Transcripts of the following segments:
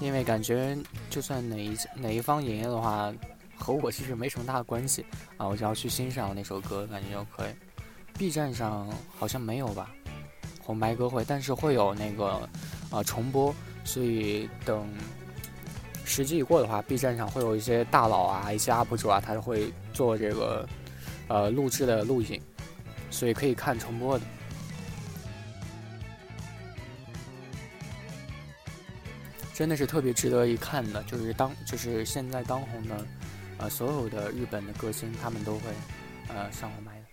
因为感觉就算哪一哪一方赢的话，和我其实没什么大的关系啊，我只要去欣赏那首歌，感觉就可以。B 站上好像没有吧，红白歌会，但是会有那个啊重播，所以等时机一过的话，B 站上会有一些大佬啊，一些 UP 主啊，他会做这个呃录制的录影，所以可以看重播的。真的是特别值得一看的，就是当就是现在当红的，呃，所有的日本的歌星，他们都会，呃，上红麦的。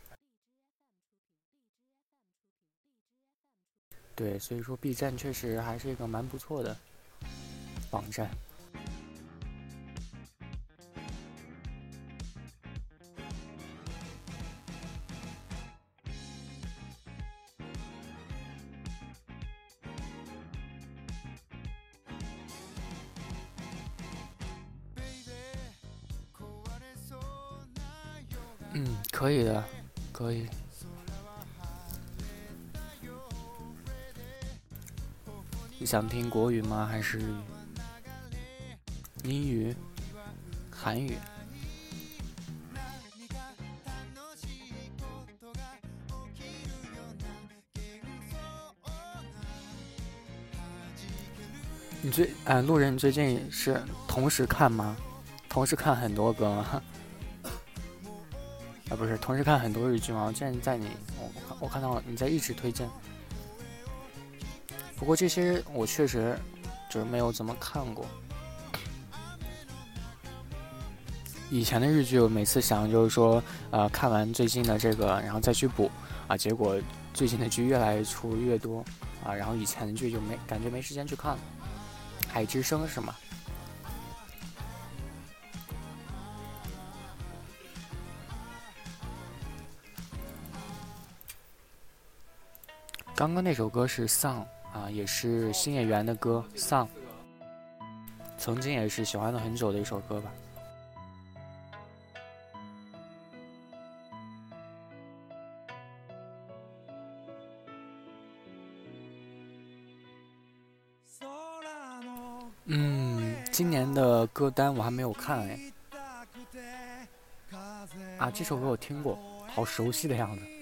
对，所以说 B 站确实还是一个蛮不错的网站。想听国语吗？还是英语、韩语？你最哎，路人，你最近是同时看吗？同时看很多歌吗？啊，不是，同时看很多日剧吗？我见在你，我我我看到你在一直推荐。不过这些我确实就是没有怎么看过。以前的日剧，我每次想就是说，呃，看完最近的这个，然后再去补啊，结果最近的剧越来越出越多啊，然后以前的剧就没感觉没时间去看了。海之声是吗？刚刚那首歌是《丧》啊，也是新演员的歌《丧》，曾经也是喜欢了很久的一首歌吧。嗯，今年的歌单我还没有看哎。啊，这首歌我听过，好熟悉的样子。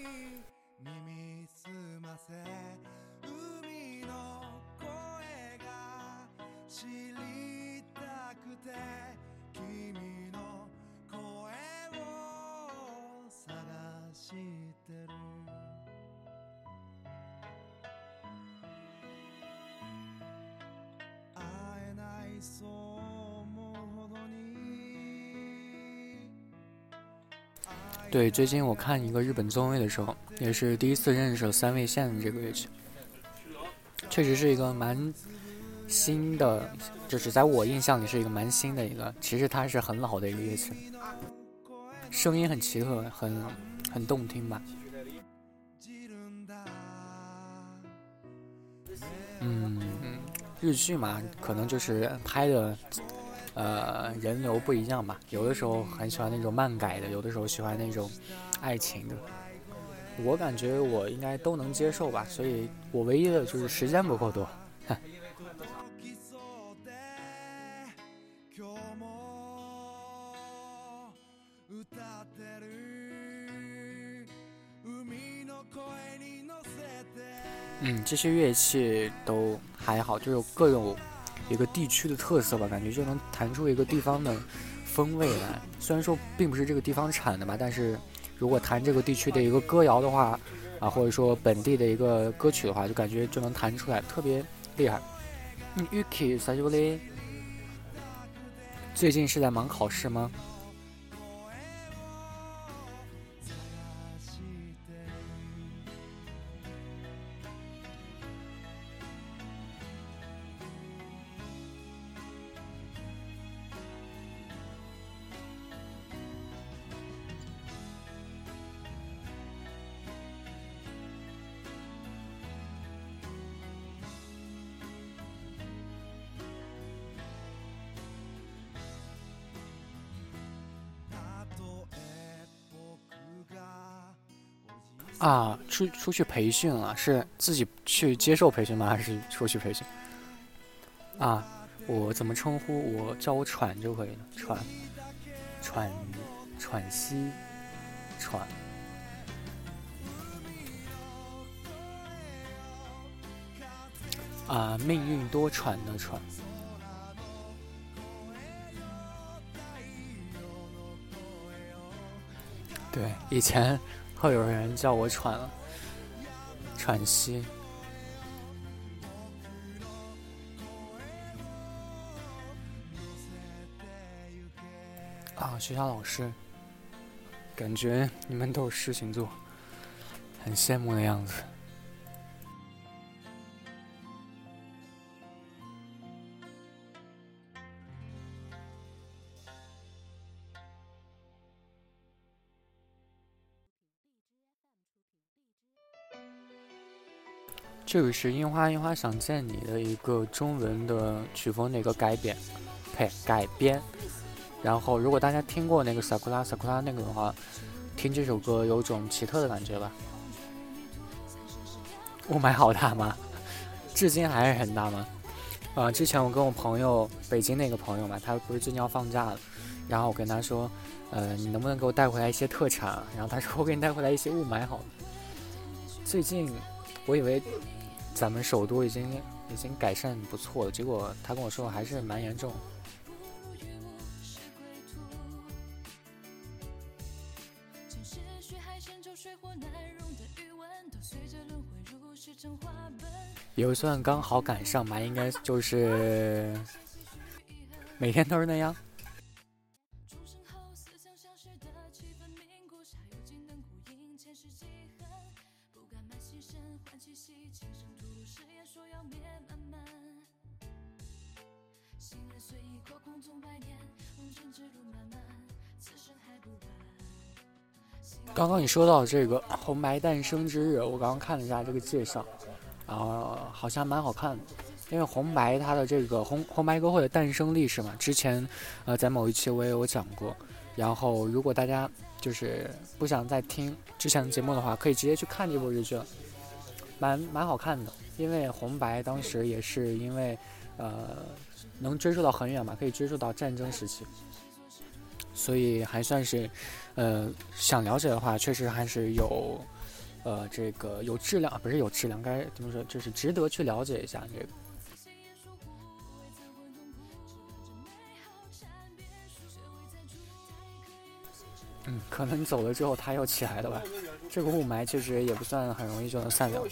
对，最近我看一个日本综艺的时候，也是第一次认识三味线这个乐器，确实是一个蛮新的，就是在我印象里是一个蛮新的一个。其实它是很老的一个乐器，声音很奇特，很很动听吧。嗯，日剧嘛，可能就是拍的。呃，人流不一样吧，有的时候很喜欢那种漫改的，有的时候喜欢那种爱情的。我感觉我应该都能接受吧，所以我唯一的就是时间不够多。这些乐器都还好，就有各有。一个地区的特色吧，感觉就能弹出一个地方的风味来。虽然说并不是这个地方产的吧，但是如果弹这个地区的一个歌谣的话，啊，或者说本地的一个歌曲的话，就感觉就能弹出来，特别厉害。嗯，Yuki，啥叫嘞？最近是在忙考试吗？出出去培训了，是自己去接受培训吗？还是出去培训？啊，我怎么称呼我？叫我喘就可以了，喘，喘，喘息，喘。啊，命运多舛的舛。对，以前会有人叫我喘了，喘息。啊，学校老师，感觉你们都有事情做，很羡慕的样子。这个是樱花樱花想见你的一个中文的曲风的一个改编，呸，改编。然后，如果大家听过那个萨库拉萨库拉那个的话，听这首歌有种奇特的感觉吧。雾霾好大吗？至今还是很大吗？啊，之前我跟我朋友北京那个朋友嘛，他不是最近要放假了，然后我跟他说，呃，你能不能给我带回来一些特产？然后他说我给你带回来一些雾霾好了。最近我以为。咱们首都已经已经改善不错了，结果他跟我说还是蛮严重。有一算刚好赶上吧，应该就是每天都是那样。重生后，思想消失的气氛凝固，下有金灯古影，前世今。刚刚你说到这个红白诞生之日，我刚刚看了一下这个介绍，然后好像蛮好看的。因为红白它的这个红红白歌会的诞生历史嘛，之前呃在某一期我也有讲过。然后如果大家就是不想再听之前的节目的话，可以直接去看这部日剧了，蛮蛮好看的。因为红白当时也是因为呃能追溯到很远嘛，可以追溯到战争时期。所以还算是，呃，想了解的话，确实还是有，呃，这个有质量，不是有质量，该怎么说，就是值得去了解一下这个。嗯，可能走了之后，它又起来了吧？这个雾霾其实也不算很容易就能散掉。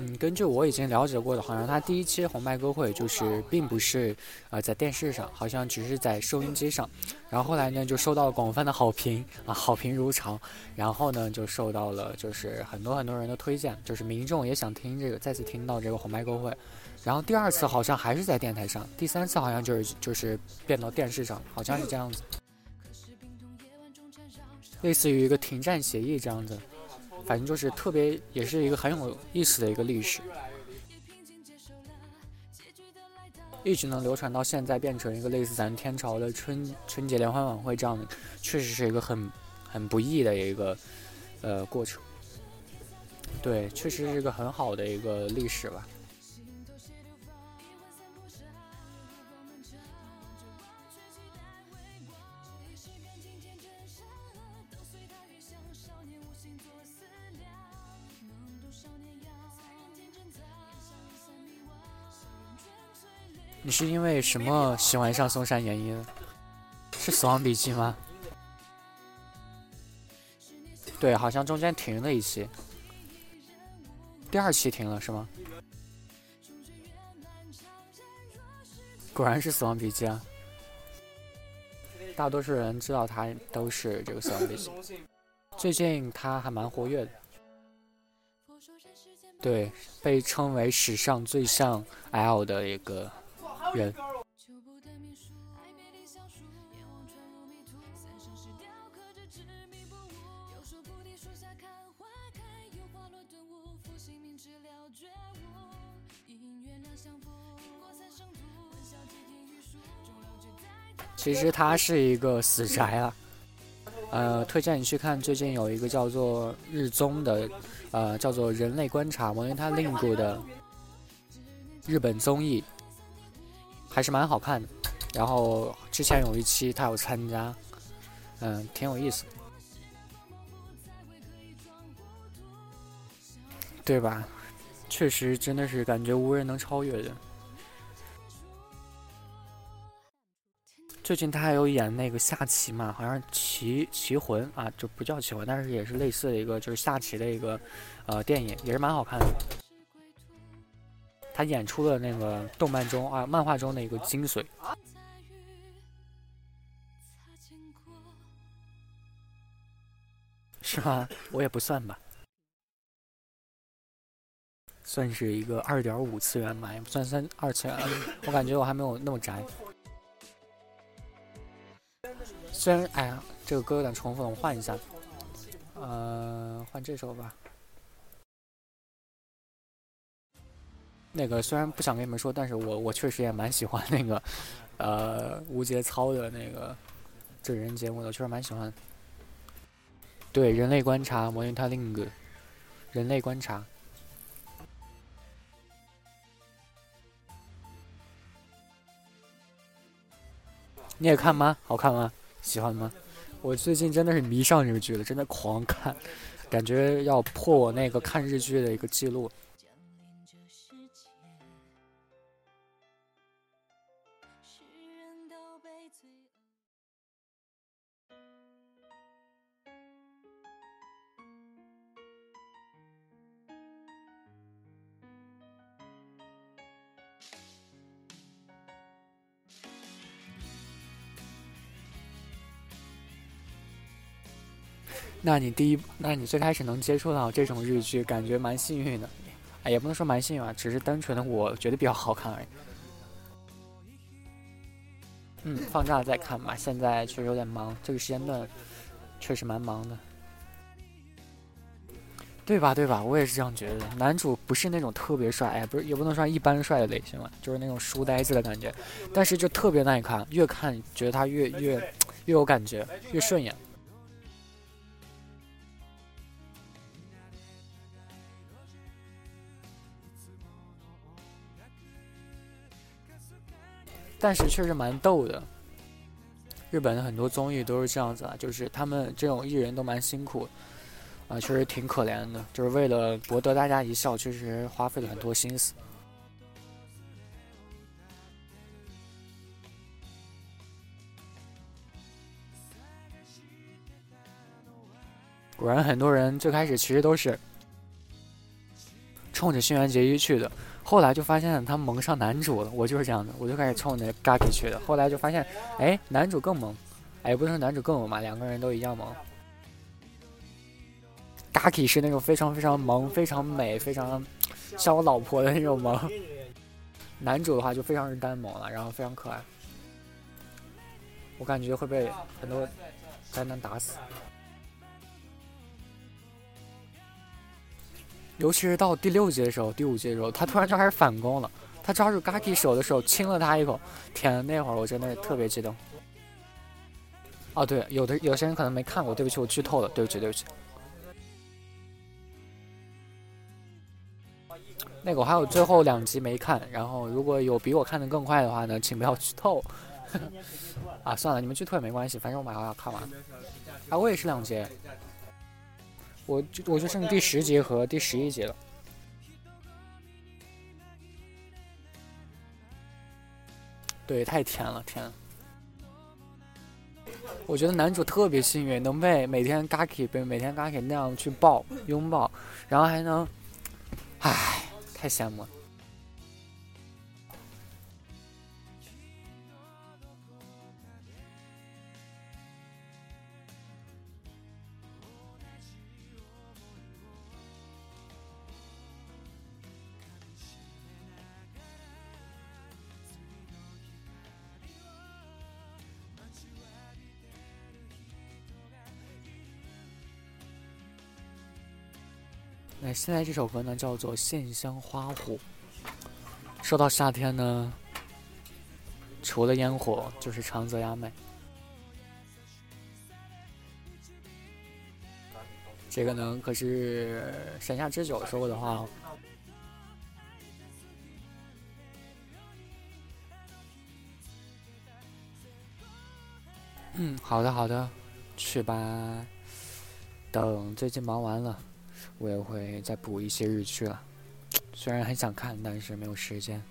嗯，根据我已经了解过的，好像他第一期红白歌会就是并不是呃在电视上，好像只是在收音机上，然后后来呢就受到了广泛的好评啊，好评如潮，然后呢就受到了就是很多很多人的推荐，就是民众也想听这个再次听到这个红白歌会，然后第二次好像还是在电台上，第三次好像就是就是变到电视上，好像是这样子，类似于一个停战协议这样子。反正就是特别，也是一个很有意思的一个历史，一直能流传到现在，变成一个类似咱天朝的春春节联欢晚会这样的，确实是一个很很不易的一个呃过程。对，确实是一个很好的一个历史吧。你是因为什么喜欢上松山研一？是《死亡笔记》吗？对，好像中间停了一期，第二期停了是吗？果然是《死亡笔记》啊！大多数人知道他都是这个《死亡笔记》，最近他还蛮活跃的，对，被称为史上最像 L 的一个。人。其实它是一个死宅啊。呃，推荐你去看最近有一个叫做日综的，呃，叫做《人类观察》因为它 link 的日本综艺，还是蛮好看的。然后之前有一期他有参加，嗯，挺有意思，对吧？确实真的是感觉无人能超越的。最近他还有演那个下棋嘛，好像《棋棋魂》啊，就不叫棋魂，但是也是类似的一个就是下棋的一个呃电影，也是蛮好看的。他演出了那个动漫中啊漫画中的一个精髓，是吗？我也不算吧，算是一个二点五次元吧，也不算三二次元。我感觉我还没有那么宅。虽然，哎呀，这个歌有点重复了，我换一下，呃，换这首吧。那个虽然不想跟你们说，但是我我确实也蛮喜欢那个，呃，无节操的那个真人节目的，确实蛮喜欢。对，人类观察，（Monitoring），人类观察，你也看吗？好看吗？喜欢吗？我最近真的是迷上日剧了，真的狂看，感觉要破我那个看日剧的一个记录。那你第一，那你最开始能接触到这种日剧，感觉蛮幸运的，哎，也不能说蛮幸运吧，只是单纯的我觉得比较好看而已。嗯，放假再看吧，现在确实有点忙，这个时间段确实蛮忙的，对吧？对吧？我也是这样觉得。男主不是那种特别帅，哎，不是，也不能算一般帅的类型了，就是那种书呆子的感觉，但是就特别耐看，越看觉得他越越越有感觉，越顺眼。但是确实蛮逗的。日本的很多综艺都是这样子啊，就是他们这种艺人都蛮辛苦，啊，确实挺可怜的，就是为了博得大家一笑，确实花费了很多心思。果然，很多人最开始其实都是冲着新垣结衣去的。后来就发现他萌上男主了，我就是这样的，我就开始冲那 Gaki 去的。后来就发现，哎，男主更萌，哎，不是说男主更萌嘛，两个人都一样萌。Gaki 是那种非常非常萌、非常美、非常像我老婆的那种萌。男主的话就非常是单萌了，然后非常可爱。我感觉会被很多宅男打死。尤其是到第六集的时候，第五集的时候，他突然就开始反攻了。他抓住 Gaki 手的时候，亲了他一口。天，那会儿我真的特别激动。哦，对，有的有些人可能没看过，对不起，我剧透了，对不起，对不起。那个我还有最后两集没看，然后如果有比我看的更快的话呢，请不要剧透。啊，算了，你们剧透也没关系，反正我马上要看完。啊，我也是两集。我就我就剩第十集和第十一集了，对，太甜了，甜。我觉得男主特别幸运，能被每天 Gaki 被每天 Gaki 那样去抱拥抱，然后还能，唉，太羡慕了。那现在这首歌呢，叫做《线香花火》。说到夏天呢，除了烟火就是长泽雅美。这个呢可是山下智久说过的话哦。嗯，好的好的，去吧。等最近忙完了，我也会再补一些日剧了。虽然很想看，但是没有时间。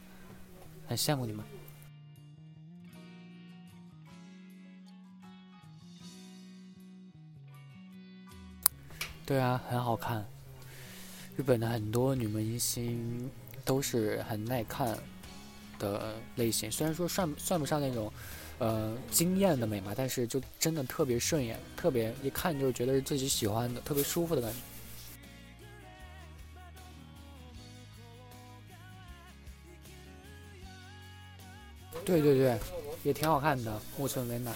很羡慕你们。对啊，很好看。日本的很多女明星都是很耐看的类型，虽然说算算不上那种。呃，惊艳的美吧，但是就真的特别顺眼，特别一看就觉得是自己喜欢的，特别舒服的感觉。对对对，也挺好看的，木村美乃。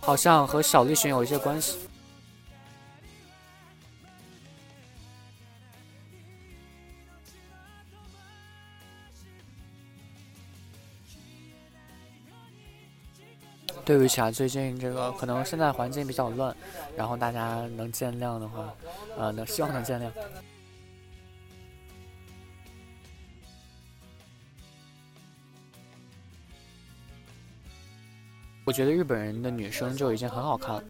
好像和小栗旬有一些关系。对不起啊，最近这个可能现在环境比较乱，然后大家能见谅的话，呃，能希望能见谅。我觉得日本人的女生就已经很好看了。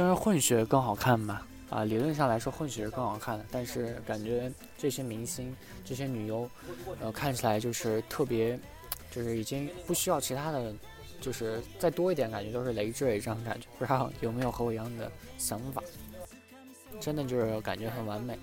虽然混血更好看吧，啊，理论上来说混血是更好看的，但是感觉这些明星、这些女优，呃，看起来就是特别。就是已经不需要其他的，就是再多一点，感觉都是累赘这样感觉。不知道有没有和我一样的想法？真的就是感觉很完美。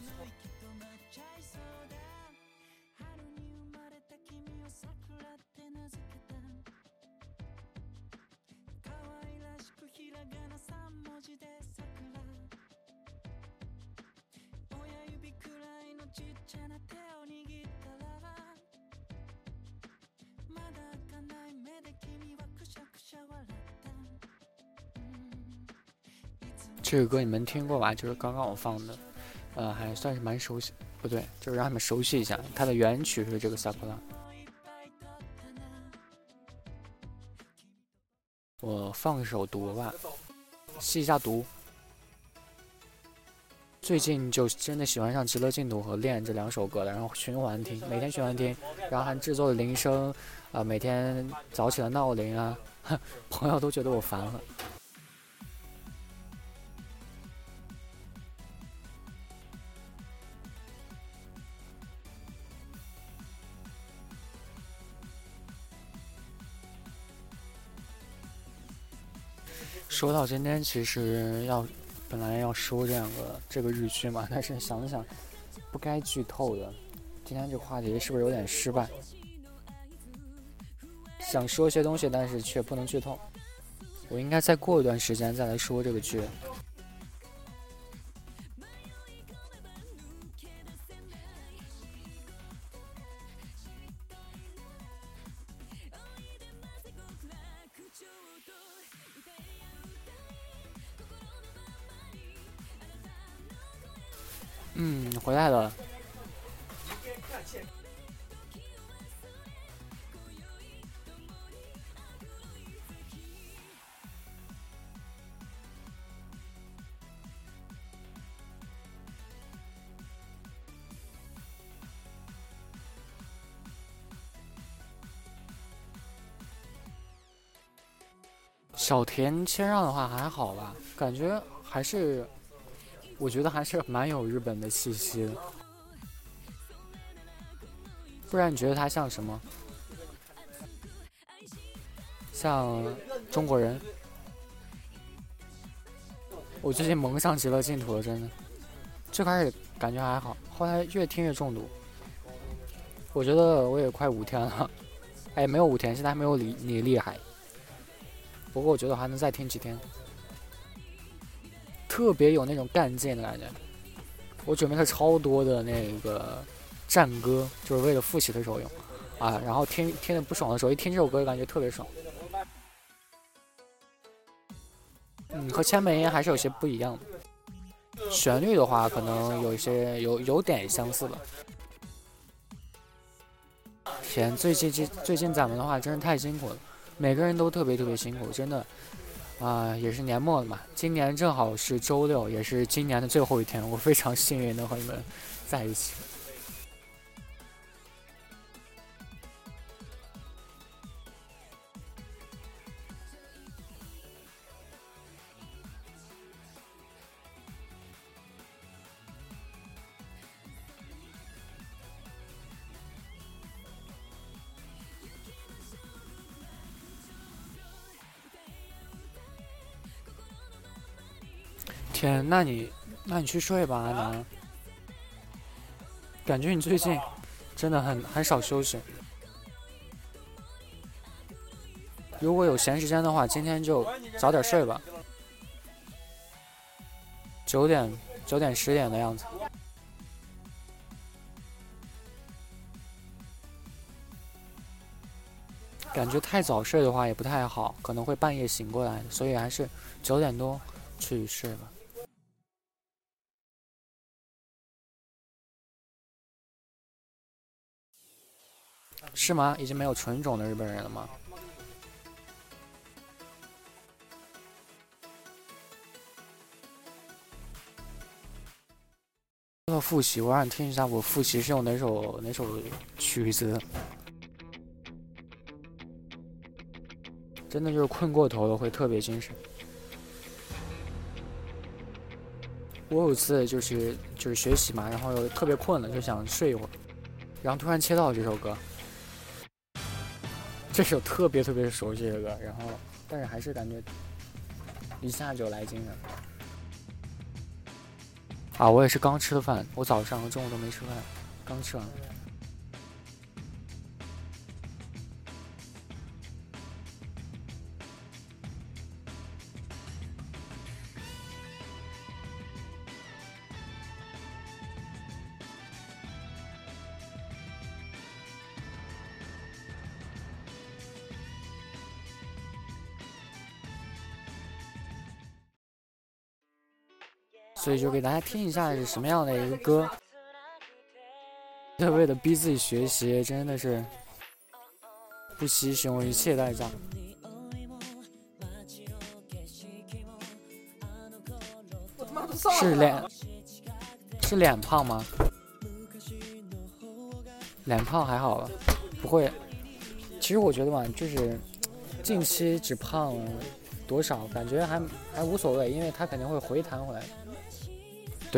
这个歌你们听过吧？就是刚刚我放的，呃，还算是蛮熟悉。不对，就是让你们熟悉一下，它的原曲是这个《萨库拉》。我放一首毒吧，吸一下毒。最近就真的喜欢上《极乐净土》和《恋》这两首歌了，然后循环听，每天循环听，然后还制作了铃声，啊，每天早起的闹铃啊，朋友都觉得我烦了。说到今天，其实要本来要说这两个这个日剧嘛，但是想了想，不该剧透的。今天这个话题是不是有点失败？想说些东西，但是却不能剧透。我应该再过一段时间再来说这个剧。回来了。小田谦让的话还好吧，感觉还是。我觉得还是蛮有日本的气息的，不然你觉得他像什么？像中国人？我最近蒙上极乐净土了，真的。最开始感觉还好，后来越听越中毒。我觉得我也快五天了，哎，没有五天，现在还没有你你厉害。不过我觉得还能再听几天，特别有那种干劲的感觉。我准备了超多的那个战歌，就是为了复习的时候用啊。然后听听的不爽的时候，一听这首歌就感觉特别爽。嗯，和千本樱还是有些不一样的。旋律的话，可能有一些有有点相似吧。天，最近这最近咱们的话，真是太辛苦了，每个人都特别特别辛苦，真的。啊，也是年末了嘛，今年正好是周六，也是今年的最后一天，我非常幸运能和你们在一起。天，那你，那你去睡吧，阿南。感觉你最近真的很很少休息。如果有闲时间的话，今天就早点睡吧。九点，九点十点的样子。感觉太早睡的话也不太好，可能会半夜醒过来，所以还是九点多去睡吧。是吗？已经没有纯种的日本人了吗？要复习，我让你听一下，我复习是用哪首哪首曲子？真的就是困过头了，会特别精神。我有次就是就是学习嘛，然后又特别困了，就想睡一会儿，然后突然切到这首歌。这首特别特别熟悉的歌，然后，但是还是感觉一下就来劲了。啊，我也是刚吃的饭，我早上和中午都没吃饭，刚吃完。所以就给大家听一下是什么样的一个歌。为了逼自己学习，真的是不惜使用一切代价。是脸是脸胖吗？脸胖还好吧，不会。其实我觉得吧，就是近期只胖多少，感觉还还无所谓，因为它肯定会回弹回来。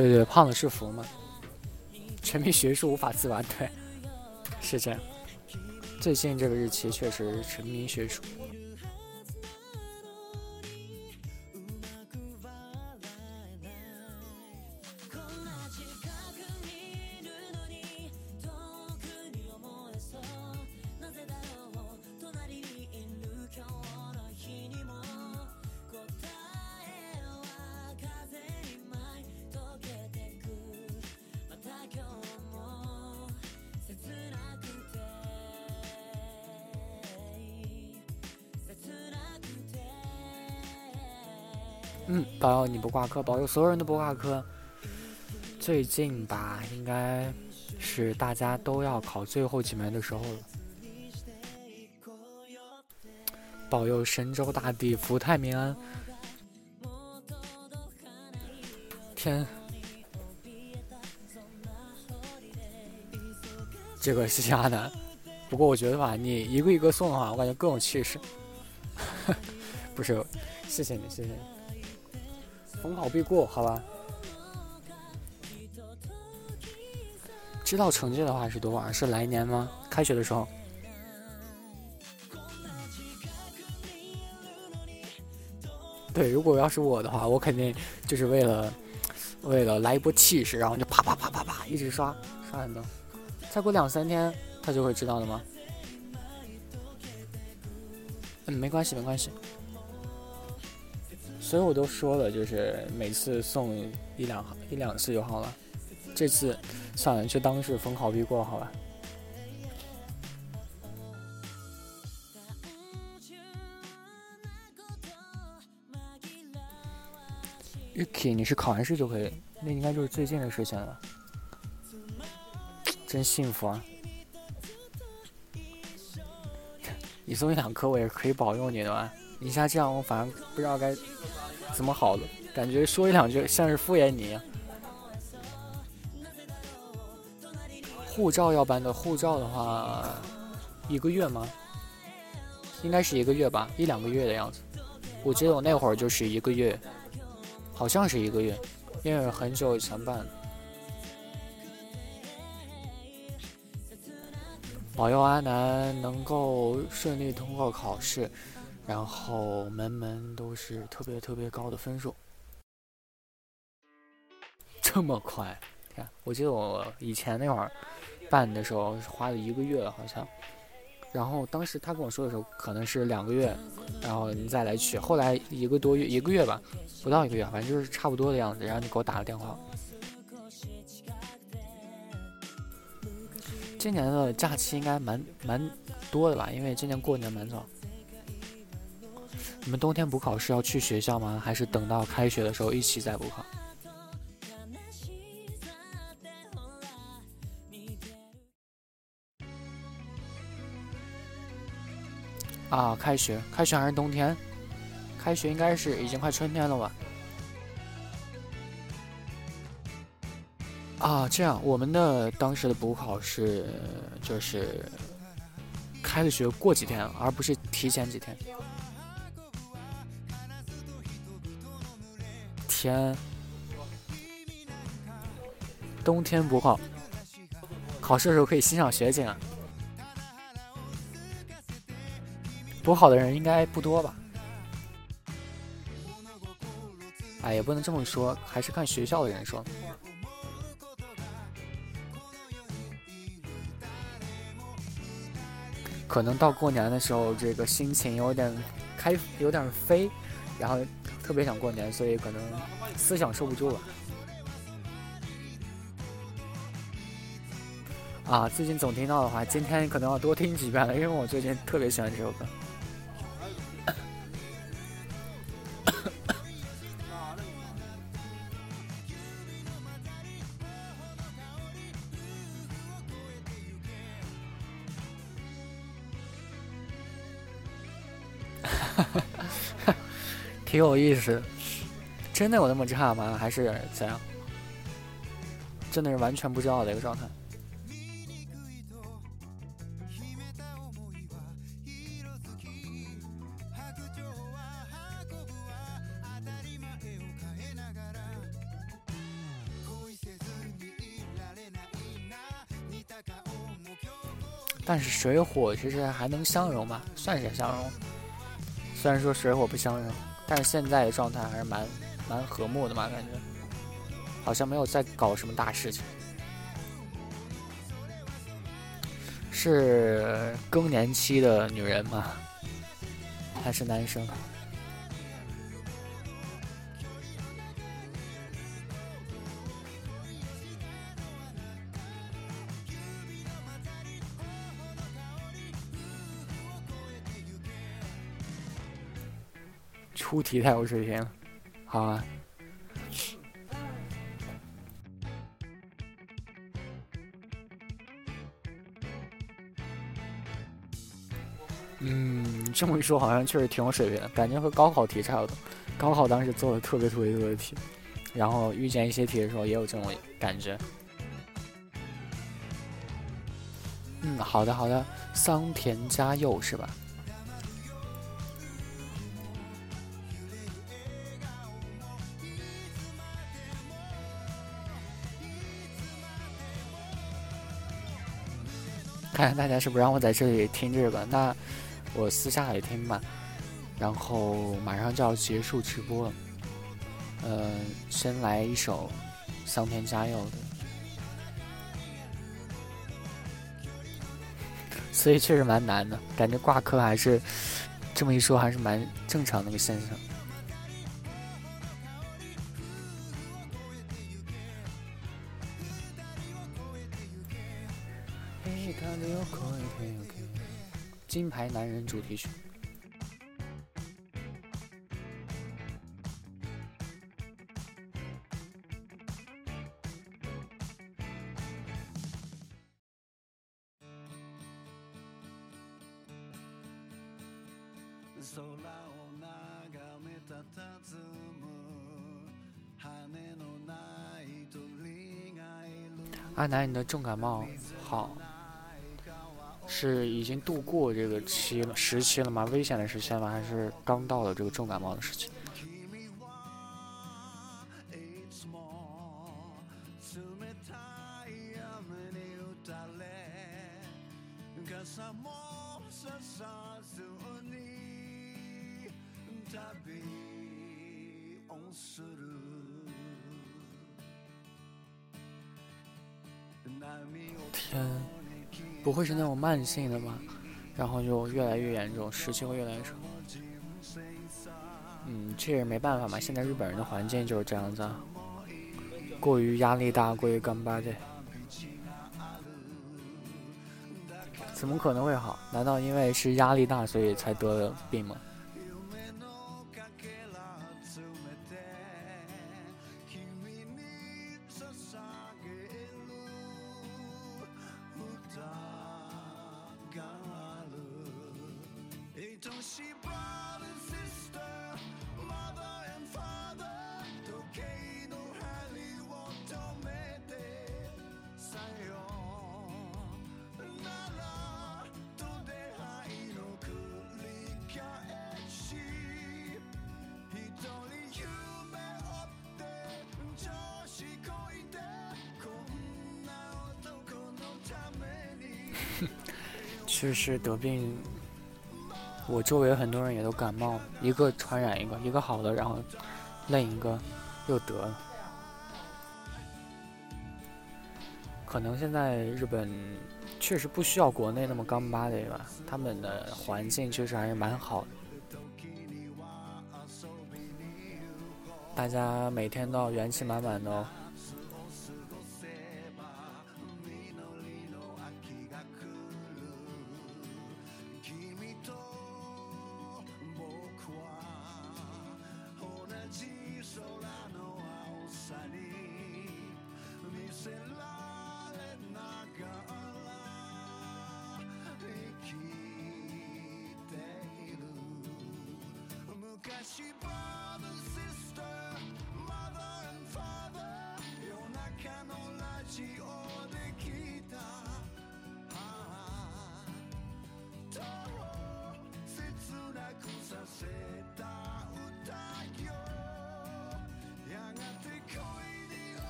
对对，胖子是福嘛。沉迷学术无法自拔，对，是这样。最近这个日期确实沉迷学术。不挂科，保佑所有人都不挂科。最近吧，应该是大家都要考最后几门的时候了。保佑神州大地福泰民安。天，这个是假的。不过我觉得吧，你一个一个送的话，我感觉更有气势。不是，谢谢你，谢谢你。逢考必过，好吧。知道成绩的话是多少？是来年吗？开学的时候。对，如果要是我的话，我肯定就是为了为了来一波气势，然后就啪啪啪啪啪一直刷刷很多。再过两三天，他就会知道的吗？嗯，没关系，没关系。所以我都说了，就是每次送一两一两次就好了。这次算了，就当是逢考必过，好吧。Yuki，你是考完试就可以，那应该就是最近的事情了。真幸福啊！你送一两颗，我也可以保佑你的吧？你像这样，我反正不知道该怎么好了，感觉说一两句像是敷衍你。护照要办的，护照的话，一个月吗？应该是一个月吧，一两个月的样子。我记得我那会儿就是一个月，好像是一个月，因为很久以前办。保佑阿南能够顺利通过考试，然后门门都是特别特别高的分数。这么快？看，我记得我以前那会儿办的时候是花了一个月好像，然后当时他跟我说的时候可能是两个月，然后你再来取。后来一个多月，一个月吧，不到一个月，反正就是差不多的样子。然后你给我打了电话。今年的假期应该蛮蛮多的吧，因为今年过年蛮早。你们冬天补考是要去学校吗？还是等到开学的时候一起再补考？啊，开学，开学还是冬天？开学应该是已经快春天了吧？啊，这样，我们的当时的补考是就是开了学过几天，而不是提前几天。天，冬天补考，考试的时候可以欣赏雪景啊。补好的人应该不多吧？哎，也不能这么说，还是看学校的人说。可能到过年的时候，这个心情有点开，有点飞，然后特别想过年，所以可能思想受不住了。啊，最近总听到的话，今天可能要多听几遍了，因为我最近特别喜欢这首歌。挺有意思，真的有那么差吗？还是怎样？真的是完全不知道的一个状态。但是水火其实还能相容吧，算是相容。虽然说水火不相容。但是现在的状态还是蛮蛮和睦的嘛，感觉好像没有在搞什么大事情。是更年期的女人吗？还是男生？出题太有水平，好啊。嗯，这么一说，好像确实挺有水平的，感觉和高考题差不多。高考当时做的特别特别多的题，然后遇见一些题的时候也有这种感觉。嗯，好的好的，桑田佳佑是吧？看大家是不让我在这里听这个？那我私下里听吧。然后马上就要结束直播了，呃，先来一首桑田佳佑的。所以确实蛮难的，感觉挂科还是这么一说还是蛮正常的一个现象。金牌男人主题曲。阿南，你的重感冒好？是已经度过这个期了时期了吗？危险的时期了吗？还是刚到了这个重感冒的时期？慢性的嘛？然后就越来越严重，湿气会越来越少。嗯，这也没办法嘛，现在日本人的环境就是这样子，过于压力大，过于干巴的，怎么可能会好？难道因为是压力大，所以才得了病吗？确实得病，我周围很多人也都感冒，一个传染一个，一个好的，然后另一个又得了。可能现在日本确实不需要国内那么干巴的吧，他们的环境确实还是蛮好的，大家每天都要元气满满的哦。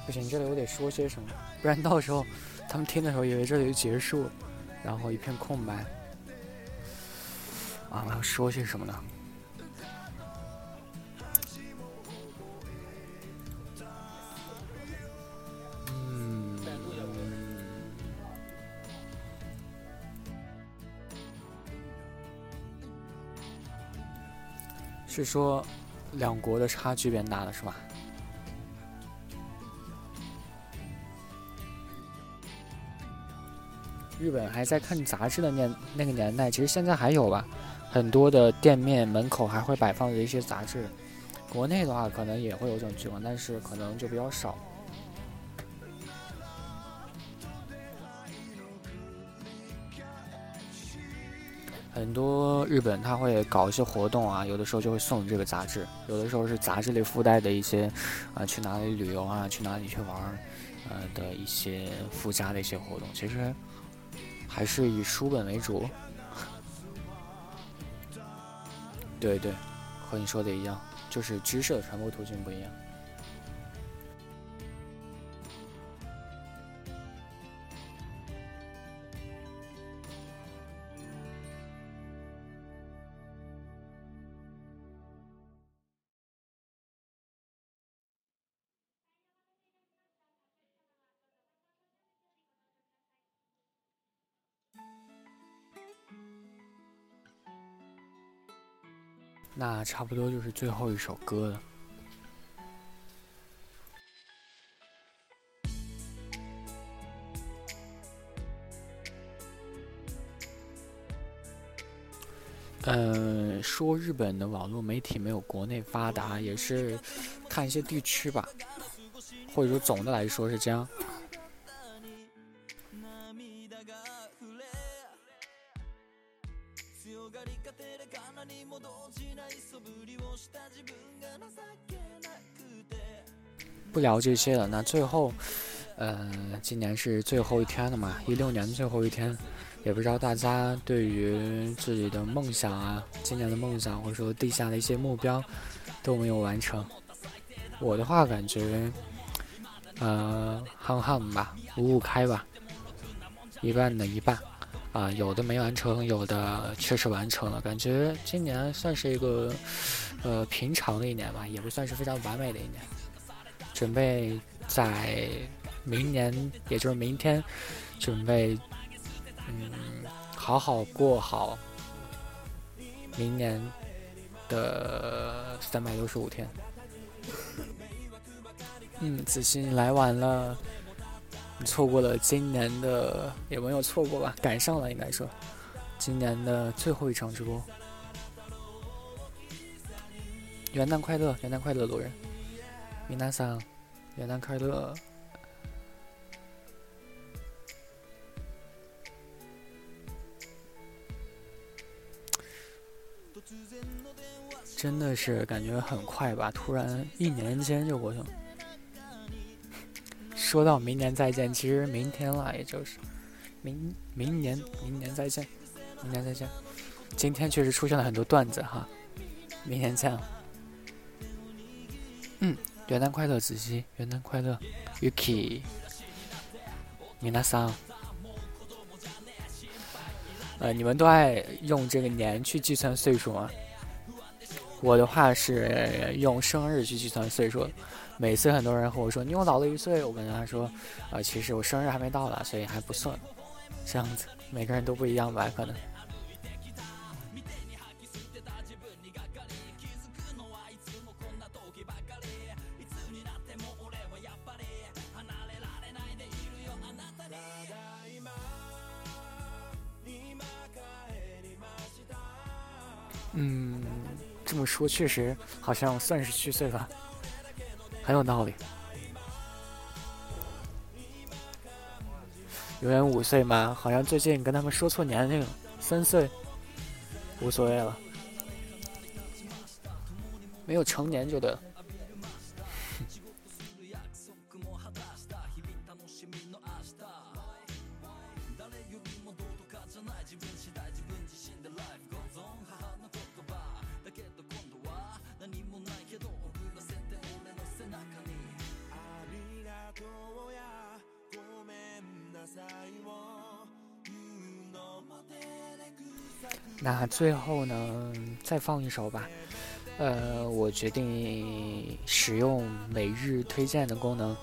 不行，这里我得说些什么，不然到时候他们听的时候以为这里就结束了，然后一片空白。啊，我要说些什么呢？嗯，是说两国的差距变大了，是吧？日本还在看杂志的年那个年代，其实现在还有吧，很多的店面门口还会摆放着一些杂志。国内的话可能也会有这种情况，但是可能就比较少。很多日本他会搞一些活动啊，有的时候就会送这个杂志，有的时候是杂志里附带的一些啊去哪里旅游啊，去哪里去玩，呃的一些附加的一些活动，其实。还是以书本为主，对对，和你说的一样，就是知识的传播途径不一样。差不多就是最后一首歌了。嗯，说日本的网络媒体没有国内发达，也是看一些地区吧，或者说总的来说是这样。聊这些了，那最后，呃，今年是最后一天了嘛，一六年的最后一天。也不知道大家对于自己的梦想啊，今年的梦想或者说定下的一些目标，都没有完成。我的话感觉，呃，憨憨吧，五五开吧，一半的一半，啊，有的没完成，有的确实完成了。感觉今年算是一个，呃，平常的一年吧，也不算是非常完美的一年。准备在明年，也就是明天，准备。嗯，好好过好明年的三百六十五天。嗯，子欣来晚了，错过了今年的，也没有错过吧？赶上了应该说，今年的最后一场直播。元旦快乐，元旦快乐，路人，米娜桑，元旦快乐。真的是感觉很快吧，突然一年间就过去了。说到明年再见，其实明天了，也就是明明年明年再见，明年再见。今天确实出现了很多段子哈，明年见。嗯，元旦快乐，子熙，元旦快乐，Yuki，米娜桑。呃，你们都爱用这个年去计算岁数吗？我的话是用生日去计算岁数，每次很多人和我说你又老了一岁，我跟他说，啊，其实我生日还没到呢，所以还不算，这样子，每个人都不一样吧，可能。这么说确实好像算是虚岁吧，很有道理。永远五岁吗？好像最近跟他们说错年龄了，三岁，无所谓了，没有成年就对了。最后呢，再放一首吧。呃，我决定使用每日推荐的功能，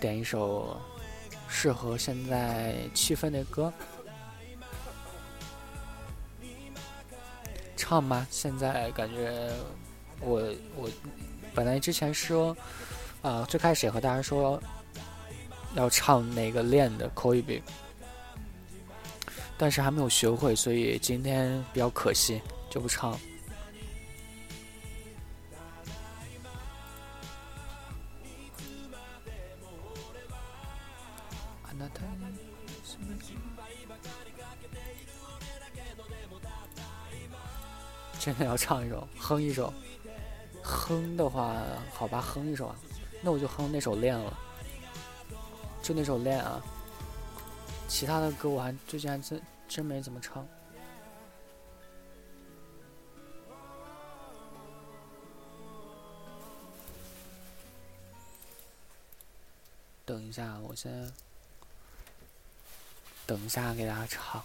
点一首适合现在气氛的歌。唱吗？现在感觉我我本来之前说，啊，最开始也和大家说要唱那个练的 k o i b 但是还没有学会，所以今天比较可惜，就不唱。真的要唱一首，哼一首，哼的话，好吧，哼一首啊，那我就哼那首《恋》了，就那首《恋》啊。其他的歌我还最近还真真没怎么唱。等一下，我先等一下给大家唱。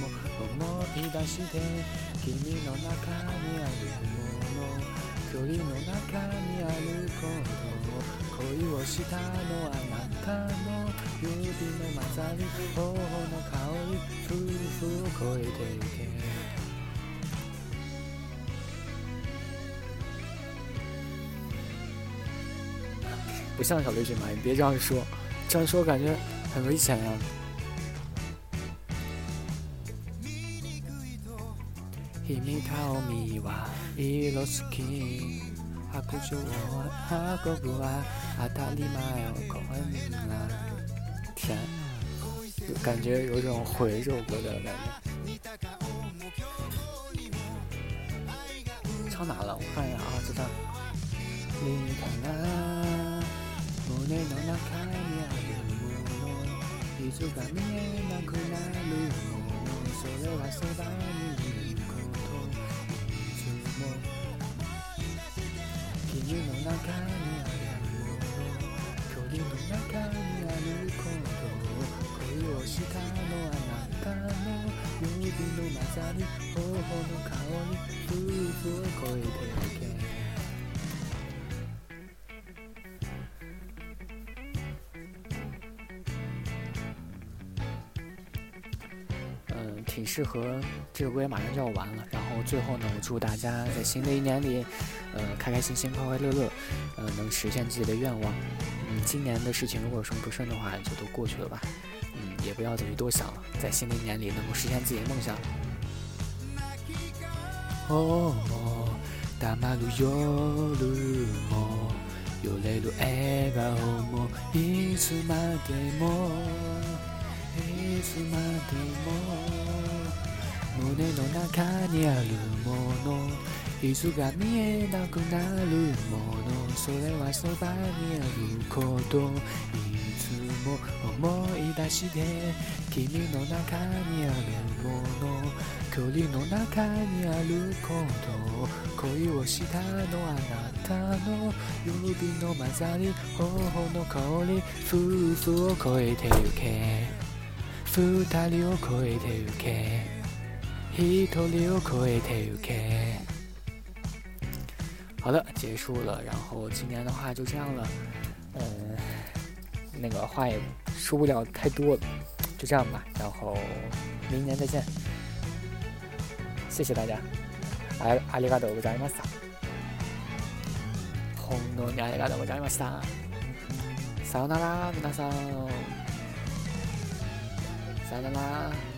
も思い出して君の中にあるもの距離の中にあること恋をしたのあなたの指の混ざり頬の香り夫婦を超えてゆけ不像小绿裙嘛，你别这样说，这样说感觉很危险呀。君とみは色好き白状を運ぶは当たり前をこんな天，感觉有种回首歌的感觉。唱哪了？我看一下啊，这唱。 胸の中にあるものいつか見えなくなるものそれはそばにいるの中にあるもの距離の中にあること。恋をしたのあなたの？指の混ざり頬の香り夫婦を超えてゆけ。适合。这首歌也马上就要完了，然后最后呢，我祝大家在新的一年里。呃，开开心心，快快乐乐，呃，能实现自己的愿望。嗯，今年的事情如果有什么不顺的话，就都过去了吧。嗯，也不要再去多想了，在新的一年里能够实现自己的梦想。哦，大马路有路么？有泪路爱吧么？一次马对么？一次马对么？胸の中にあるもの。いつが見えなくなるものそれはそばにあること。いつも思い出して君の中にあるもの。距離の中にあること恋をしたのあなたの指の混ざり。頬の香り。夫婦を超えてゆけ。二人を超えてゆけ。一人を超えてゆけ好的，结束了。然后今年的话就这样了，嗯，那个话也说不了太多了，就这样吧。然后明年再见，谢谢大家。あありがとうございました。本当にありがとうございました。さよなら、皆さん。さよなら。